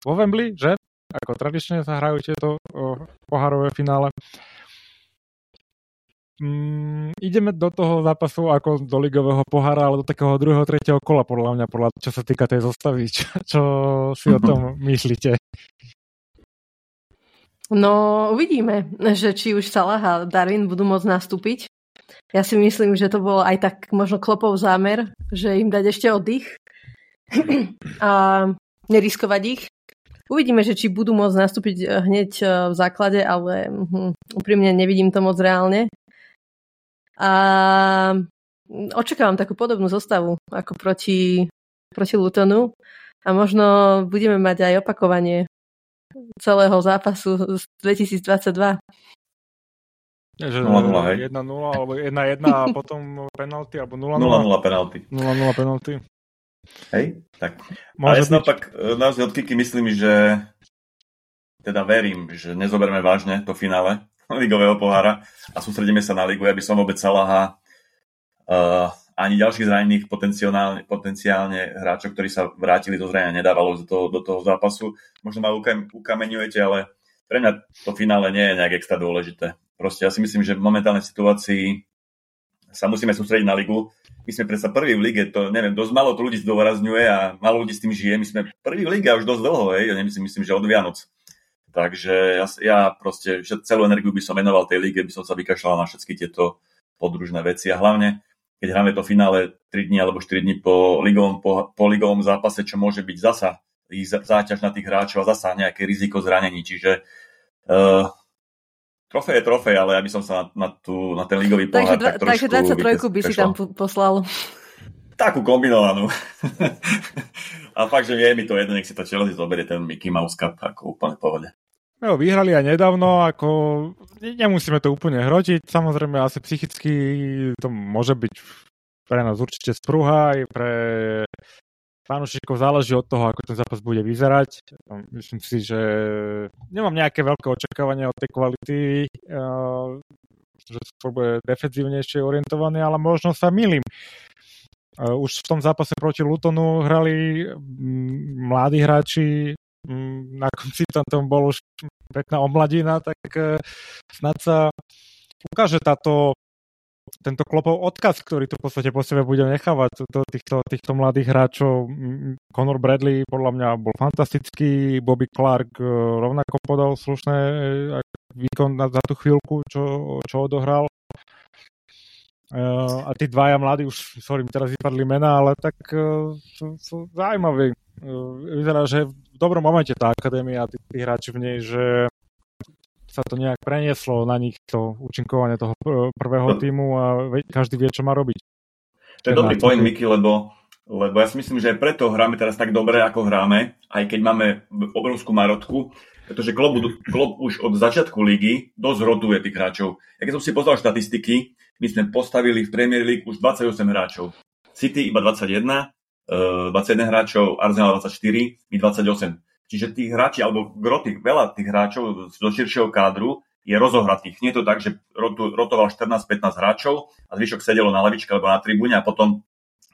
vo Wembley, že? Ako tradične sa hrajú tieto pohárové finále. Mm, ideme do toho zápasu ako do ligového pohára, ale do takého druhého, tretieho kola, podľa mňa, podľa, čo sa týka tej zostavy. Čo, čo si o tom myslíte? No, uvidíme, že či už Salah a Darwin budú môcť nastúpiť. Ja si myslím, že to bol aj tak možno klopov zámer, že im dať ešte oddych a neriskovať ich. Uvidíme, že či budú môcť nastúpiť hneď v základe, ale hm, úprimne nevidím to moc reálne. A očakávam takú podobnú zostavu ako proti, proti Lutonu a možno budeme mať aj opakovanie celého zápasu z 2022. Že 0-0, hej? 1-0 alebo 1-1 a potom penalty alebo 0-0. 0-0 penalty. 0-0 penalty. Hej, tak. Môže a ja si naopak, e, naozaj od Kiki myslím, že teda verím, že nezoberieme vážne to finále, ligového pohára a sústredíme sa na ligu. Ja by som vôbec Salaha uh, ani ďalších zranených potenciálne, potenciálne hráčov, ktorí sa vrátili do zranenia, nedávalo do toho, do toho zápasu. Možno ma ukameňujete, ale pre mňa to finále nie je nejak extra dôležité. Proste ja si myslím, že v momentálnej situácii sa musíme sústrediť na ligu. My sme predsa prvý v lige, to neviem, dosť malo to ľudí zdôrazňuje a malo ľudí s tým žije. My sme prvý v lige a už dosť dlho, hej, ja nemyslím, myslím, že od Vianoc. Takže ja, ja proste celú energiu by som venoval tej lige, by som sa vykašľal na všetky tieto podružné veci a hlavne, keď hráme to finále 3 dní alebo 4 dní po ligovom, po, po ligovom zápase, čo môže byť zasa záťaž na tých hráčov a zasa nejaké riziko zranení. Čiže uh, trofej je trofej, ale ja by som sa na, na, tú, na ten ligový pohár takže, tak. Takže 23 by si tam poslal. Takú kombinovanú. A fakt, že nie je mi to jedno, nech si to Chelsea zoberie ten Mickey Mouse Cup ako úplne pohode. No, vyhrali aj nedávno, ako nemusíme to úplne hrotiť. Samozrejme, asi psychicky to môže byť pre nás určite sprúha, aj pre fanúšikov záleží od toho, ako ten zápas bude vyzerať. Myslím si, že nemám nejaké veľké očakávania od tej kvality, že to bude defenzívnejšie orientované, ale možno sa milím. Už v tom zápase proti Lutonu hrali mladí hráči na konci tam, tam bol už pekná omladina, tak uh, snad sa ukáže táto tento klopov odkaz, ktorý tu v podstate po sebe bude nechávať to, týchto, týchto mladých hráčov. Conor Bradley podľa mňa bol fantastický, Bobby Clark rovnako podal slušné výkon za tú chvíľku, čo, čo odohral. Uh, a tí dvaja mladí, už sorry, teraz vypadli mená, ale tak uh, sú, sú zaujímaví. Uh, vyzerá, že v dobrom momente tá akadémia, tí, tí hráči v nej, že sa to nejak prenieslo na nich, to účinkovanie toho prvého týmu a každý vie, čo má robiť. To je dobrý point, Miky, lebo, lebo ja si myslím, že aj preto hráme teraz tak dobre, ako hráme, aj keď máme obrovskú marotku, pretože Klopp, Klopp už od začiatku ligy dosť rotuje tých hráčov. Ja keď som si pozrel štatistiky, my sme postavili v Premier League už 28 hráčov. City iba 21, 21 eh, hráčov, Arsenal 24, my 28. Čiže tých hráči, alebo groty, veľa tých hráčov zo širšieho kádru je rozohratých. Nie je to tak, že rotoval 14-15 hráčov a zvyšok sedelo na lavičke alebo na tribúne a potom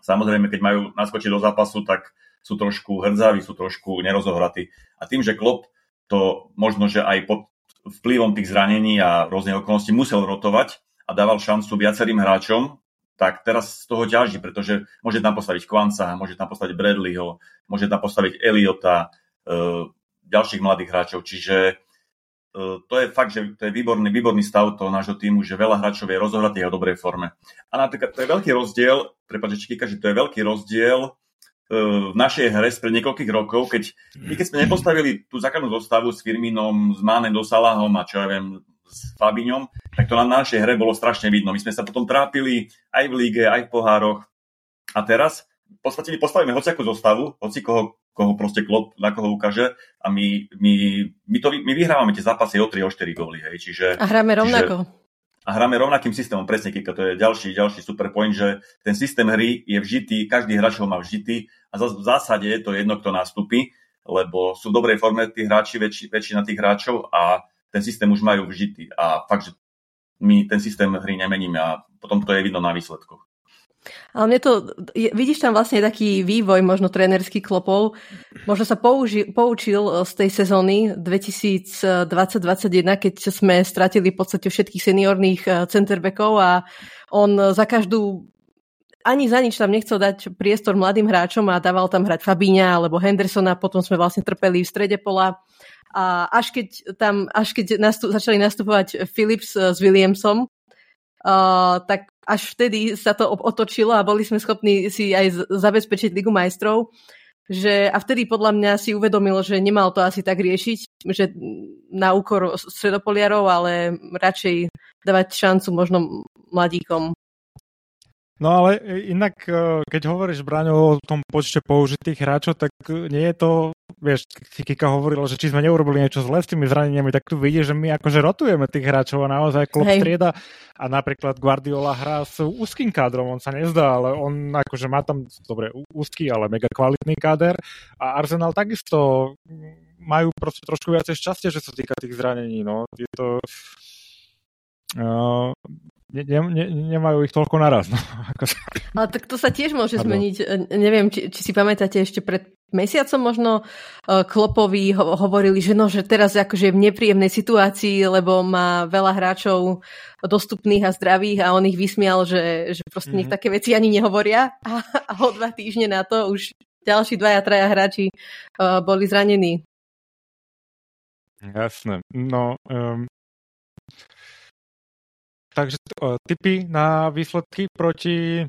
samozrejme, keď majú naskočiť do zápasu, tak sú trošku hrdzaví, sú trošku nerozohratí. A tým, že Klopp to možno, že aj pod vplyvom tých zranení a rôznych okolností musel rotovať, a dával šancu viacerým hráčom, tak teraz z toho ťaží, pretože môže tam postaviť Kvanca, môže tam postaviť Bradleyho, môže tam postaviť Eliota, e, ďalších mladých hráčov. Čiže e, to je fakt, že to je výborný, výborný stav toho nášho týmu, že veľa hráčov je rozohratých a dobrej forme. A napríklad to je veľký rozdiel, prepáčte, Čikika, že to je veľký rozdiel e, v našej hre spred niekoľkých rokov, keď my keď sme nepostavili tú základnú zostavu s Firminom, s Mánem, Dosalahom a čo ja viem, s Fabiňom, tak to na našej hre bolo strašne vidno. My sme sa potom trápili aj v líge, aj v pohároch. A teraz v podstate my postavíme hociakú zostavu, hoci koho, koho proste klop, na koho ukáže a my, my, my, to, my vyhrávame tie zápasy o 3, o 4 góly. Hej. Čiže, a hráme rovnako. Čiže, a hráme rovnakým systémom, presne, Kika, to je ďalší, ďalší super point, že ten systém hry je vžitý, každý hráč ho má vžitý a v zásade je to jedno, kto nastúpi, lebo sú v dobrej forme tí hráči, väčši, väčšina tých hráčov a ten systém už majú vžitý a fakt, že my ten systém hry nemeníme a potom to je vidno na výsledkoch. Ale mne to, vidíš tam vlastne taký vývoj možno trénerských klopov. Možno sa použi, poučil eh, z tej sezóny 2020-2021, keď sme stratili v podstate všetkých seniorných eh, centerbackov a on za každú ani za nič tam nechcel dať priestor mladým hráčom a dával tam hrať Fabíňa alebo Hendersona, potom sme vlastne trpeli v strede pola a až keď tam, až keď nastup, začali nastupovať Philips s Williamsom, uh, tak až vtedy sa to otočilo a boli sme schopní si aj zabezpečiť Ligu majstrov. Že, a vtedy podľa mňa si uvedomil, že nemal to asi tak riešiť, že na úkor stredopoliarov, ale radšej dávať šancu možno mladíkom. No ale inak, e, keď hovoríš, Braňo, o tom počte použitých hráčov, tak nie je to vieš, Kika hovorila, že či sme neurobili niečo zle s tými zraneniami, tak tu vidíš, že my akože rotujeme tých hráčov a naozaj klub strieda a napríklad Guardiola hrá s úzkým kádrom, on sa nezdá, ale on akože má tam, dobre, úzky, ale mega kvalitný káder a Arsenal takisto majú proste trošku viacej šťastie, že sa týka tých zranení, no. Je to... Uh, ne, ne, nemajú ich toľko naraz. No. Ale tak to sa tiež môže Pardon. zmeniť. Neviem, či, či si pamätáte ešte pred mesiacom možno uh, Klopovi ho, hovorili, že no, že teraz akože je v nepríjemnej situácii, lebo má veľa hráčov dostupných a zdravých a on ich vysmial, že, že proste mm-hmm. nech také veci ani nehovoria a, a o dva týždne na to už ďalší dvaja, traja hráči uh, boli zranení. Jasné. No, um, takže uh, na výsledky proti,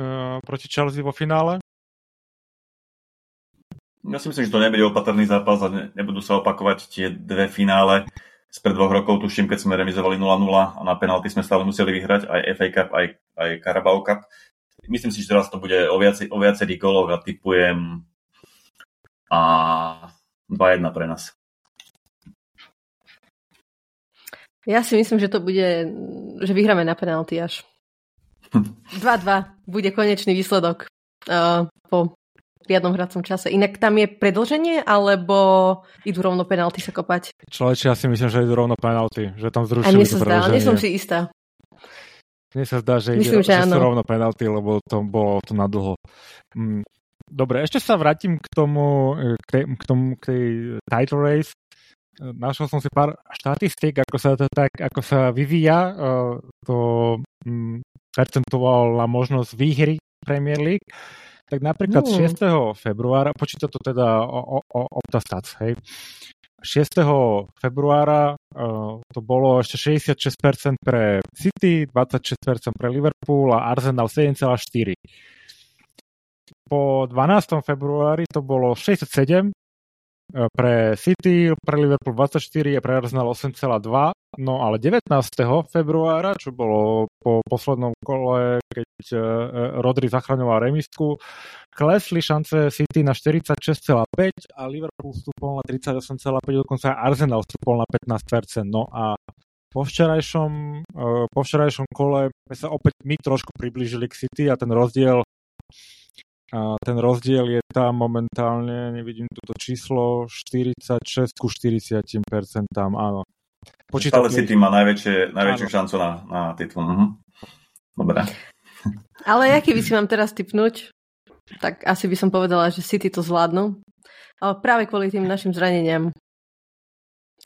uh, proti Chelsea vo finále? Ja si myslím, že to nebude opatrný zápas a ne, nebudú sa opakovať tie dve finále spred dvoch rokov, tuším, keď sme remizovali 0-0 a na penalty sme stále museli vyhrať aj FA Cup, aj, aj Carabao Cup. Myslím si, že teraz to bude o, viacej, o viacerých goloch a typujem a 2-1 pre nás. Ja si myslím, že to bude, že vyhráme na penalty až. 2-2 bude konečný výsledok uh, po riadnom hracom čase. Inak tam je predlženie, alebo idú rovno penalty sa kopať? Človeče, ja si myslím, že idú rovno penalty, že tam zrušili A mne sa zdá, nie som si istá. Mne sa zdá, že, myslím, ide, že, že sú rovno penalty, lebo to bolo to na dlho. Mm, dobre, ešte sa vrátim k tomu, k tej, k tomu, k tej title race. Našiel som si pár štatistík, ako sa to tak, ako sa vyvíja to um, percentuálna možnosť výhry Premier League. Tak napríklad mm. 6. februára, počíta to teda Optastats, hej. 6. februára uh, to bolo ešte 66% pre City, 26% pre Liverpool a Arsenal 7,4%. Po 12. februári to bolo 67 E, pre City, pre Liverpool 24 a pre Arsenal 8,2. No ale 19. februára, čo bolo po poslednom kole, keď e, Rodri zachraňoval remisku, klesli šance City na 46,5 a Liverpool vstúpol na 38,5, dokonca aj Arsenal vstúpol na 15%. No a po včerajšom, e, po včerajšom kole sme sa opäť my trošku priblížili k City a ten rozdiel a ten rozdiel je tam momentálne, nevidím toto číslo, 46 ku 40 áno. Počítam, Stále City má najväčšie, najväčšiu áno. šancu na, na titul. Mhm. Dobre. Ale aký by si mám teraz typnúť? Tak asi by som povedala, že City to zvládnu. Ale práve kvôli tým našim zraneniam.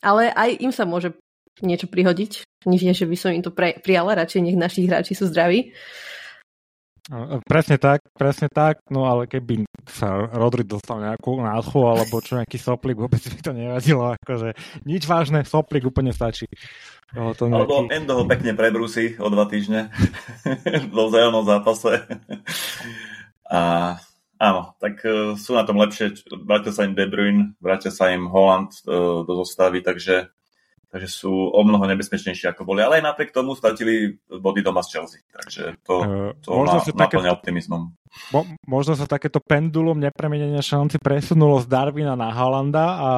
Ale aj im sa môže niečo prihodiť. Nie, že by som im to pre, prijala, radšej nech naši hráči sú zdraví. Presne tak, presne tak, no ale keby sa Rodri dostal nejakú nádchu alebo čo nejaký soplik, vôbec mi to nevadilo, akože nič vážne, soplik úplne stačí. To nejaký... Alebo Endo ho pekne prebrúsi o dva týždne v vzájomnom zápase. A áno, tak uh, sú na tom lepšie, vrátia sa im De Bruyne, vrátia sa im Holland uh, do zostavy, takže takže sú o mnoho nebezpečnejšie ako boli. Ale aj napriek tomu stratili body doma z Chelsea. Takže to, eh, to uh, má, naplňa také, optimizmom. Mo, možno sa takéto pendulum nepremenenia šanci presunulo z Darwina na Halanda, a,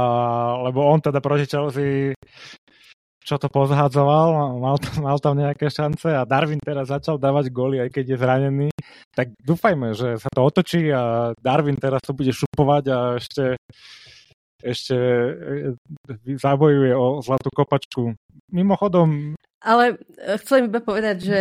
lebo on teda proti Chelsea čo to pozhádzoval, mal, mal tam nejaké šance a Darwin teraz začal dávať góly, aj keď je zranený. Tak dúfajme, že sa to otočí a Darwin teraz to bude šupovať a ešte ešte e, zabojuje o zlatú kopačku. Mimochodom... Ale e, chcem iba povedať, že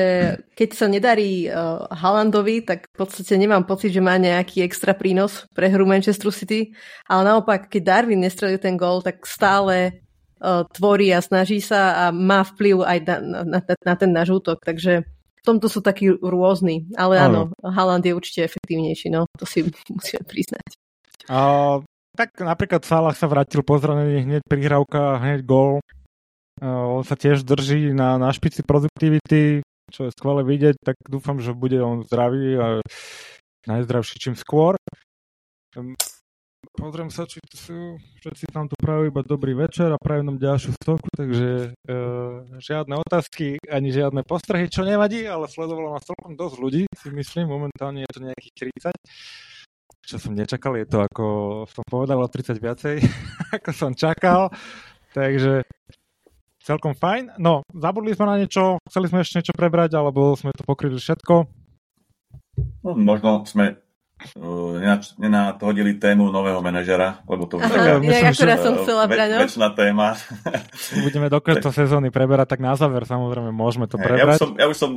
keď sa nedarí uh, Haalandovi, tak v podstate nemám pocit, že má nejaký extra prínos pre hru Manchester City, ale naopak, keď Darwin nestrelil ten gól, tak stále uh, tvorí a snaží sa a má vplyv aj na, na, na ten náš útok, takže v tomto sú takí rôzni, ale áno, áno Haaland je určite efektívnejší, no to si musíme priznať. A tak napríklad Salah sa vrátil po hneď prihrávka, hneď gól. On sa tiež drží na, na špici produktivity, čo je skvelé vidieť, tak dúfam, že bude on zdravý a najzdravší čím skôr. Um, pozriem sa, či tu sú, všetci tam tu prajú iba dobrý večer a prajú nám ďalšiu stovku, takže uh, žiadne otázky ani žiadne postrehy, čo nevadí, ale sledovalo nás celkom dosť ľudí, si myslím, momentálne je to nejakých 30 čo som nečakal, je to ako som povedal o 30 viacej, ako som čakal, takže celkom fajn. No, zabudli sme na niečo, chceli sme ešte niečo prebrať, alebo sme to pokryli všetko? No, možno sme uh, nenadhodili tému nového manažera, lebo to už taká ja, myslím, som chcela väč, väčšiná téma. Budeme do konca sezóny preberať, tak na záver samozrejme môžeme to prebrať. Ja už som, ja už som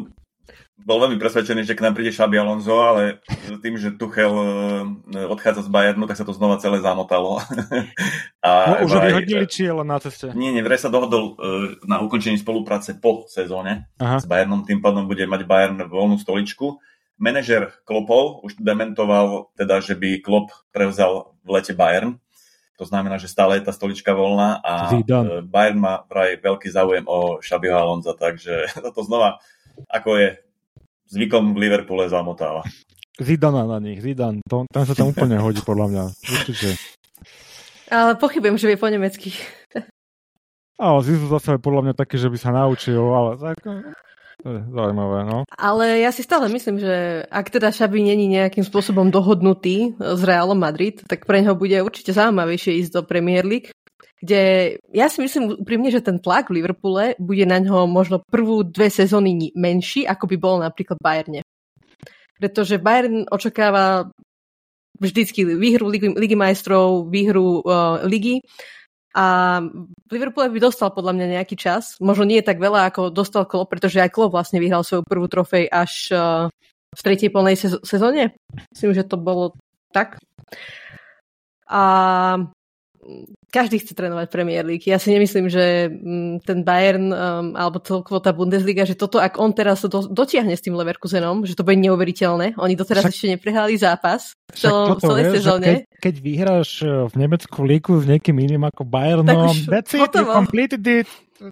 bol veľmi presvedčený, že k nám príde Šabi Alonso, ale tým, že Tuchel e, odchádza z Bayernu, tak sa to znova celé zamotalo. A no, už ho vyhodili, či je len na ceste? Nie, nie, vraj sa dohodol e, na ukončení spolupráce po sezóne Aha. s Bayernom, tým pádom bude mať Bayern voľnú stoličku. Manažer Klopov už dementoval, teda, že by Klop prevzal v lete Bayern. To znamená, že stále je tá stolička voľná a Zidane. Bayern má vraj veľký záujem o Šabiho Alonza, takže toto znova ako je zvykom v Liverpoole zamotáva. Zidana na nich, Zidan, to, tam sa tam úplne hodí podľa mňa, určite. Ale pochybujem, že vie po nemecky. Ale Zizu zase je podľa mňa taký, že by sa naučil, ale tak to je zaujímavé, no. Ale ja si stále myslím, že ak teda Šabi není nejakým spôsobom dohodnutý s Realom Madrid, tak pre neho bude určite zaujímavejšie ísť do Premier League, kde ja si myslím úprimne, že ten tlak v Liverpoole bude na ňo možno prvú dve sezóny menší, ako by bol napríklad Bayerne. Pretože Bayern očakáva vždycky výhru Ligy, majstrov, výhru uh, Ligy a v Liverpoole by dostal podľa mňa nejaký čas. Možno nie tak veľa, ako dostal Klopp, pretože aj Klopp vlastne vyhral svoju prvú trofej až uh, v tretej plnej sezóne. Myslím, že to bolo tak. A každý chce trénovať Premier League. Ja si nemyslím, že mm, ten Bayern um, alebo celkovo tá Bundesliga, že toto, ak on teraz do, dotiahne s tým Leverkusenom, že to bude neuveriteľné. Oni doteraz však, ešte neprehrali zápas v celom, celej sezóne. Keď, keď vyhráš uh, v Nemeckú líku s niekým iným ako Bayernom, that's it, you completed it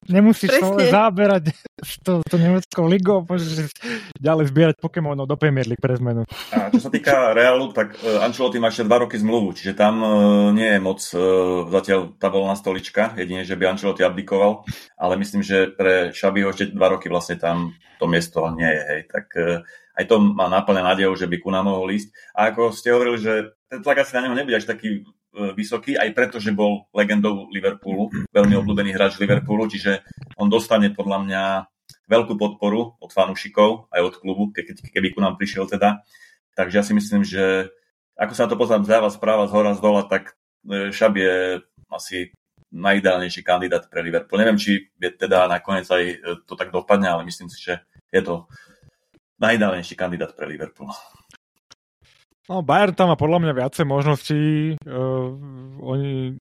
nemusíš Presne. záberať s to, to nemeckou ligou, môžeš ďalej zbierať Pokémonov do Premier League pre zmenu. A čo sa týka Realu, tak uh, Ancelotti má ešte 2 roky zmluvu, čiže tam uh, nie je moc uh, zatiaľ tá voľná stolička, jedine, že by Ancelotti abdikoval, ale myslím, že pre Šabiho ešte 2 roky vlastne tam to miesto nie je, hej, tak uh, aj to má náplne nádejou, že by Kuna mohol ísť. A ako ste hovorili, že ten tlak asi na neho nebude až taký vysoký, aj preto, že bol legendou Liverpoolu, veľmi obľúbený hráč Liverpoolu, čiže on dostane podľa mňa veľkú podporu od fanúšikov, aj od klubu, ke, keby ku nám prišiel teda. Takže ja si myslím, že ako sa to poznám zľava, správa, z hora, z dola, tak e, Šab je asi najideálnejší kandidát pre Liverpool. Neviem, či je teda nakoniec aj e, to tak dopadne, ale myslím si, že je to najideálnejší kandidát pre Liverpool. No, Bayern tam má podľa mňa viacej možností. Uh, oni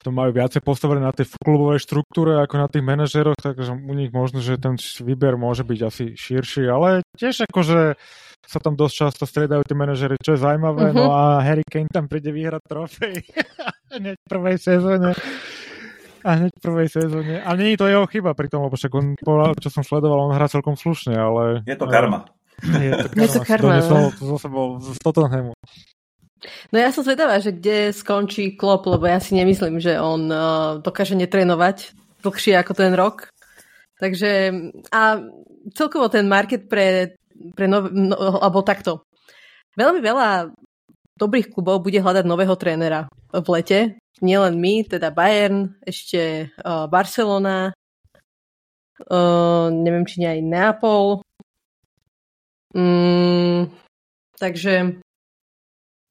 to majú viacej postavené na tej klubovej štruktúre ako na tých manažeroch, takže u nich možno, že ten výber môže byť asi širší, ale tiež akože sa tam dosť často striedajú tí manažery, čo je zaujímavé, uh-huh. no a Harry Kane tam príde vyhrať trofej hneď v prvej sezóne. A hneď v prvej sezóne. A nie je to jeho chyba pri tom, lebo však on, čo som sledoval, on hrá celkom slušne, ale... Je to karma. Je to karma. Je to karma. zo sebou z Tottenhamu. No ja som zvedavá, že kde skončí Klopp, lebo ja si nemyslím, že on uh, dokáže netrénovať dlhšie ako ten rok. Takže a celkovo ten market pre, pre nov, no, alebo takto. Veľmi veľa dobrých klubov bude hľadať nového trénera v lete. Nielen my, teda Bayern, ešte uh, Barcelona, uh, neviem, či nie aj Neapol, Mm, takže...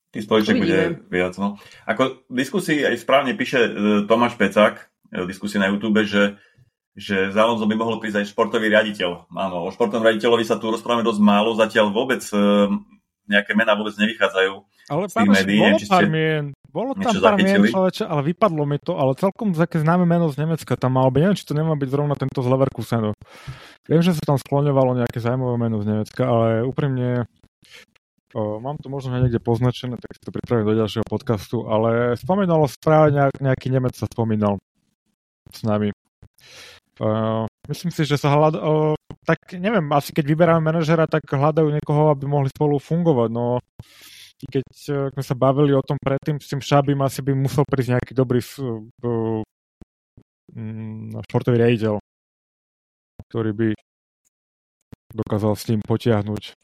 Tý spoloček bude viac. No. Ako v diskusii aj správne píše e, Tomáš Pecák e, v diskusii na YouTube, že že za Alonso by mohol prísť aj športový riaditeľ. Áno, o športovom riaditeľovi sa tu rozprávame dosť málo, zatiaľ vôbec e, nejaké mená vôbec nevychádzajú ale z tých médií. Bolo pár mien, bolo tam pár mien, človeče, ale vypadlo mi to, ale celkom také známe meno z Nemecka tam mal byť. Neviem, či to nemá byť zrovna tento z Leverkusenu. Viem, že sa tam skloňovalo nejaké zaujímavé meno z Nemecka, ale úprimne o, mám to možno niekde poznačené, tak si to pripravím do ďalšieho podcastu, ale spomínalo správe nejak, nejaký Nemec sa spomínal s nami. Uh, myslím si, že sa hľad... Uh, tak neviem, asi keď vyberáme manažera, tak hľadajú niekoho, aby mohli spolu fungovať. No, keď sme sa bavili o tom predtým, s tým Šabim asi by musel prísť nejaký dobrý uh, športový riaditeľ ktorý by dokázal s tým potiahnuť.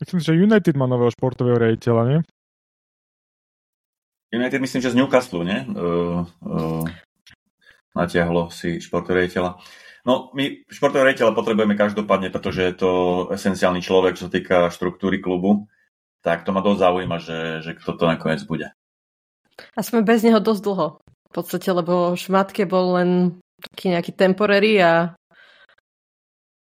Myslím, že United má nového športového rejiteľa, nie? United myslím, že z Newcastle, nie? Uh, uh, natiahlo si športového rejiteľa. No, my športového rejiteľa potrebujeme každopádne, pretože je to esenciálny človek, čo sa týka štruktúry klubu. Tak to ma dosť zaujíma, že, že kto to nakoniec bude. A sme bez neho dosť dlho. V podstate, lebo Šmatke bol len taký nejaký temporary a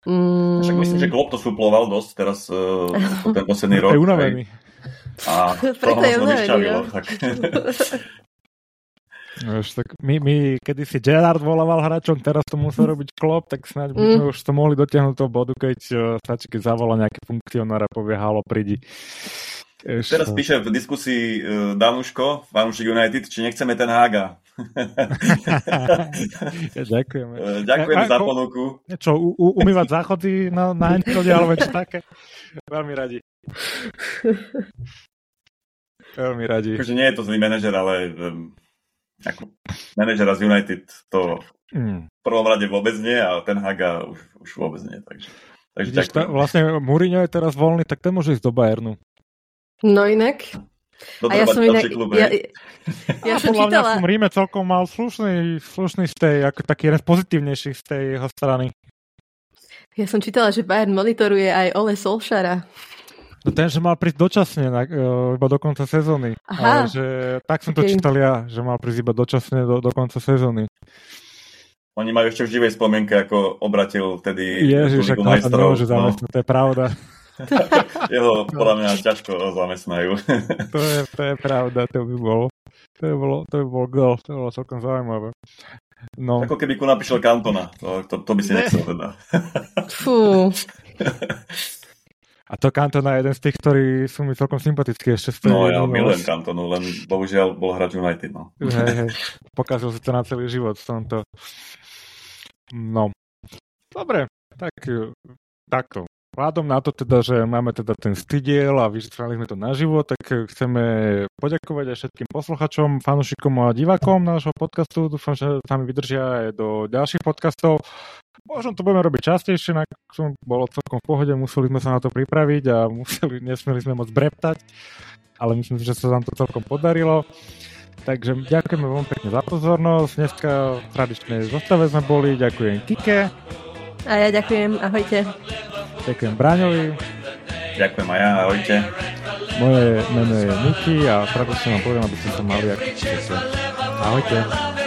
Mm. Však myslím, že Klopp to suploval dosť teraz uh, ten posledný rok. Je unavený. A toho je unavený, no. tak. Vieš, tak my, my kedy si Gerard volával hráčom, teraz to musel robiť Klopp, tak snáď by sme mm. už to mohli dotiahnuť toho bodu, keď uh, stačí, keď zavolá nejaký funkcionár a povie halo, prídi. Eš, Teraz píše v diskusii uh, Danuško, Fanúšik United, či nechceme ten Haga. ja, ďakujeme. Uh, ďakujeme a, za ponuku. Čo, u, u, umývať záchody na, na Antrode, alebo čo také? Veľmi radi. Veľmi radi. Takže nie je to zlý manažer, ale um, ako manažera z United to mm. v prvom rade vôbec nie a ten Haga už, už vôbec nie. Takže, takže Vidíš, ta, vlastne Mourinho je teraz voľný, tak ten môže ísť do Bayernu. No inak. a ja som inak, ja, ja som čítala... v Ríme celkom mal slušný, slušný stej, ako taký jeden z pozitívnejších z tej jeho strany. Ja som čítala, že Bayern monitoruje aj Ole Solšara. No ten, že mal prísť dočasne, na, uh, iba do konca sezóny. Aha. Ale že, tak som to okay. čítal ja, že mal prísť iba dočasne do, do konca sezóny. Oni majú ešte v živej spomienke, ako obratil vtedy Ježiš, ak to, to, to je pravda. Jeho podľa mňa ťažko zamestnajú. to, je, to je pravda, to by bol. To by bol, to by bol gol, to by bolo celkom zaujímavé. No. Ako keby ku napíšel Kantona, to, to, to by si nechcel teda. Fú. A to Cantona je jeden z tých, ktorí sú mi celkom sympatickí ešte z No ja milujem Cantonu, len bohužiaľ bol hráč United. No. Hej, hej, pokazil si to na celý život v tomto. No. Dobre, tak takto. Vzhľadom na to teda, že máme teda ten stydiel a vyšetrali sme to naživo, tak chceme poďakovať aj všetkým posluchačom, fanúšikom a divákom nášho podcastu. Dúfam, že nami vydržia aj do ďalších podcastov. Možno to budeme robiť častejšie, na som bolo celkom v pohode, museli sme sa na to pripraviť a museli, nesmeli sme moc breptať, ale myslím si, že sa nám to celkom podarilo. Takže ďakujeme veľmi pekne za pozornosť. Dneska v tradičnej zostave sme boli. Ďakujem Kike. A ja ďakujem. Ahojte. Ďakujem Braňovi. Ďakujem aj ja. Ahojte. Moje meno je Miki a tradične vám poviem, aby ste sa mali ako Ahojte.